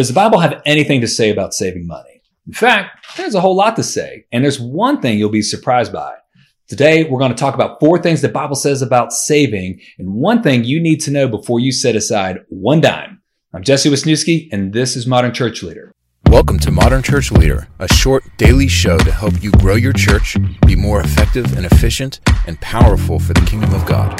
Does the Bible have anything to say about saving money? In fact, there's a whole lot to say, and there's one thing you'll be surprised by. Today, we're going to talk about four things the Bible says about saving and one thing you need to know before you set aside one dime. I'm Jesse Wisniewski, and this is Modern Church Leader. Welcome to Modern Church Leader, a short daily show to help you grow your church, be more effective and efficient, and powerful for the kingdom of God.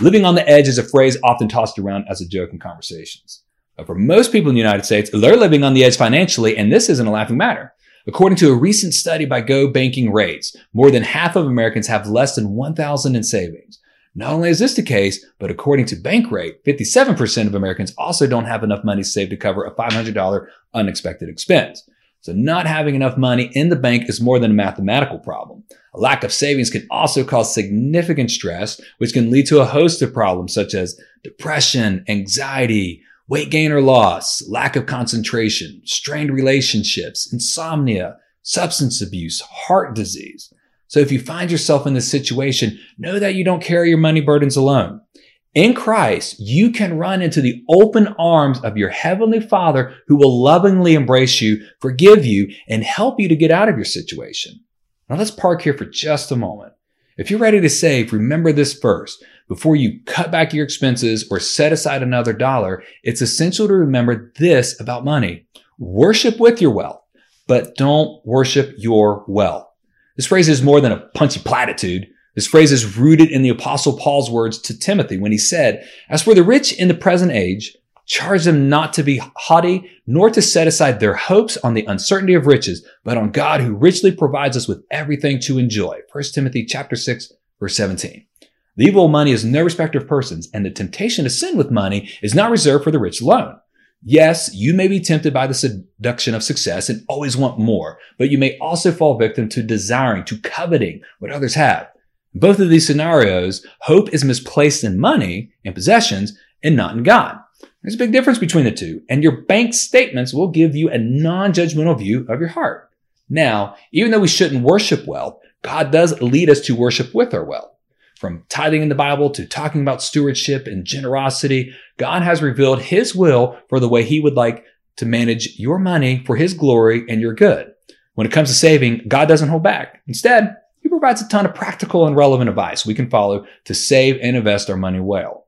Living on the edge is a phrase often tossed around as a joke in conversations. But for most people in the United States, they're living on the edge financially, and this isn't a laughing matter. According to a recent study by GOBankingRates, more than half of Americans have less than 1,000 in savings. Not only is this the case, but according to Bankrate, 57% of Americans also don't have enough money saved to cover a $500 unexpected expense. So not having enough money in the bank is more than a mathematical problem. A lack of savings can also cause significant stress, which can lead to a host of problems such as depression, anxiety, weight gain or loss, lack of concentration, strained relationships, insomnia, substance abuse, heart disease. So if you find yourself in this situation, know that you don't carry your money burdens alone. In Christ, you can run into the open arms of your heavenly father who will lovingly embrace you, forgive you, and help you to get out of your situation. Now let's park here for just a moment. If you're ready to save, remember this first. Before you cut back your expenses or set aside another dollar, it's essential to remember this about money. Worship with your wealth, but don't worship your wealth. This phrase is more than a punchy platitude. This phrase is rooted in the apostle Paul's words to Timothy when he said, as for the rich in the present age, charge them not to be haughty, nor to set aside their hopes on the uncertainty of riches, but on God who richly provides us with everything to enjoy. 1 Timothy chapter 6, verse 17. The evil of money is no respecter of persons, and the temptation to sin with money is not reserved for the rich alone. Yes, you may be tempted by the seduction of success and always want more, but you may also fall victim to desiring, to coveting what others have. Both of these scenarios, hope is misplaced in money and possessions and not in God. There's a big difference between the two, and your bank statements will give you a non-judgmental view of your heart. Now, even though we shouldn't worship wealth, God does lead us to worship with our wealth. From tithing in the Bible to talking about stewardship and generosity, God has revealed His will for the way He would like to manage your money for His glory and your good. When it comes to saving, God doesn't hold back. Instead, He provides a ton of practical and relevant advice we can follow to save and invest our money well.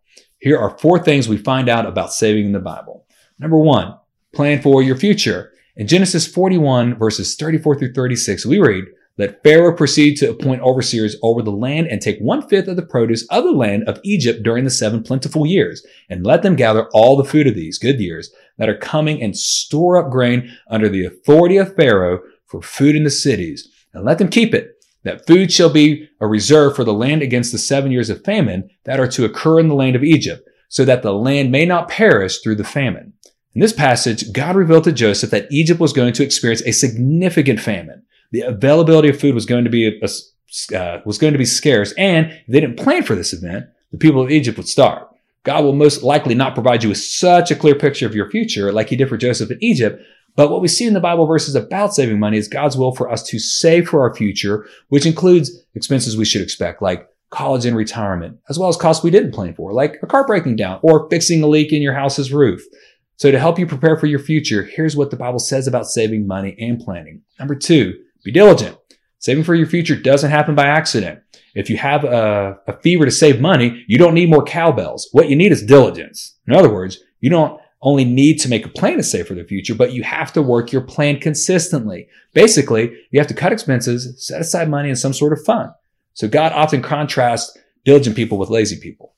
Here are four things we find out about saving in the Bible. Number one, plan for your future. In Genesis 41 verses 34 through 36, we read, let Pharaoh proceed to appoint overseers over the land and take one fifth of the produce of the land of Egypt during the seven plentiful years, and let them gather all the food of these good years that are coming and store up grain under the authority of Pharaoh for food in the cities, and let them keep it that food shall be a reserve for the land against the seven years of famine that are to occur in the land of Egypt, so that the land may not perish through the famine. In this passage, God revealed to Joseph that Egypt was going to experience a significant famine. The availability of food was going to be a, uh, was going to be scarce, and if they didn't plan for this event, the people of Egypt would starve. God will most likely not provide you with such a clear picture of your future like he did for Joseph in Egypt, but what we see in the Bible verses about saving money is God's will for us to save for our future, which includes expenses we should expect, like college and retirement, as well as costs we didn't plan for, like a car breaking down or fixing a leak in your house's roof. So to help you prepare for your future, here's what the Bible says about saving money and planning. Number two, be diligent. Saving for your future doesn't happen by accident. If you have a, a fever to save money, you don't need more cowbells. What you need is diligence. In other words, you don't only need to make a plan to save for the future, but you have to work your plan consistently. Basically, you have to cut expenses, set aside money in some sort of fund. So God often contrasts diligent people with lazy people.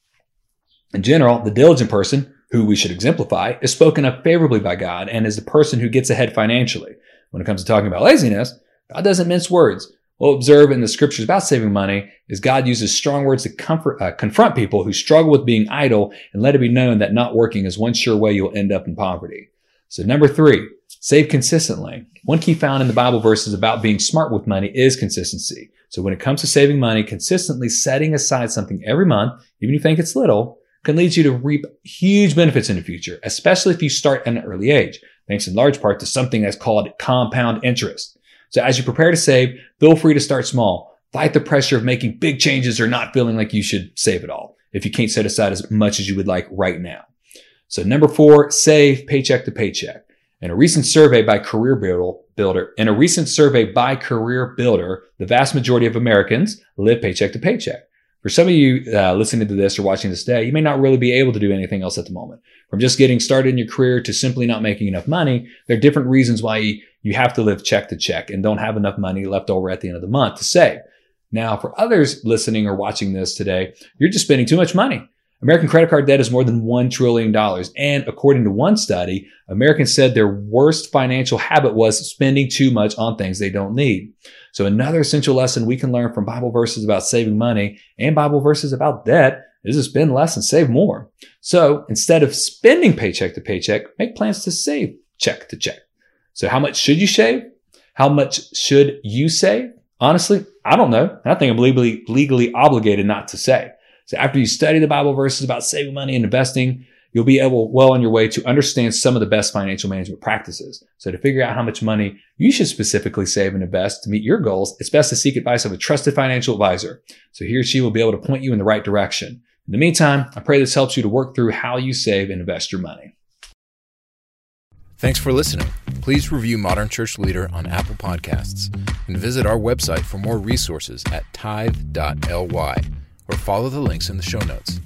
In general, the diligent person, who we should exemplify, is spoken of favorably by God and is the person who gets ahead financially. When it comes to talking about laziness, God doesn't mince words. We'll observe in the scriptures about saving money is God uses strong words to comfort, uh, confront people who struggle with being idle and let it be known that not working is one sure way you'll end up in poverty. So number three, save consistently. One key found in the Bible verses about being smart with money is consistency. So when it comes to saving money, consistently setting aside something every month, even if you think it's little, can lead you to reap huge benefits in the future, especially if you start at an early age, thanks in large part to something that's called compound interest. So as you prepare to save, feel free to start small. Fight the pressure of making big changes or not feeling like you should save it all if you can't set aside as much as you would like right now. So number four, save paycheck to paycheck. In a recent survey by Career Builder, in a recent survey by CareerBuilder, the vast majority of Americans live paycheck to paycheck. For some of you uh, listening to this or watching this today, you may not really be able to do anything else at the moment. From just getting started in your career to simply not making enough money, there are different reasons why you, have to live check to check and don't have enough money left over at the end of the month to save. Now, for others listening or watching this today, you're just spending too much money. American credit card debt is more than $1 trillion. And according to one study, Americans said their worst financial habit was spending too much on things they don't need. So another essential lesson we can learn from Bible verses about saving money and Bible verses about debt is to spend less and save more. So instead of spending paycheck to paycheck, make plans to save check to check. So how much should you save? How much should you save? Honestly, I don't know. I think I'm legally, legally obligated not to say. So after you study the Bible verses about saving money and investing, you'll be able well on your way to understand some of the best financial management practices. So to figure out how much money you should specifically save and invest to meet your goals, it's best to seek advice of a trusted financial advisor. So he or she will be able to point you in the right direction. In the meantime, I pray this helps you to work through how you save and invest your money. Thanks for listening. Please review Modern Church Leader on Apple Podcasts and visit our website for more resources at tithe.ly or follow the links in the show notes.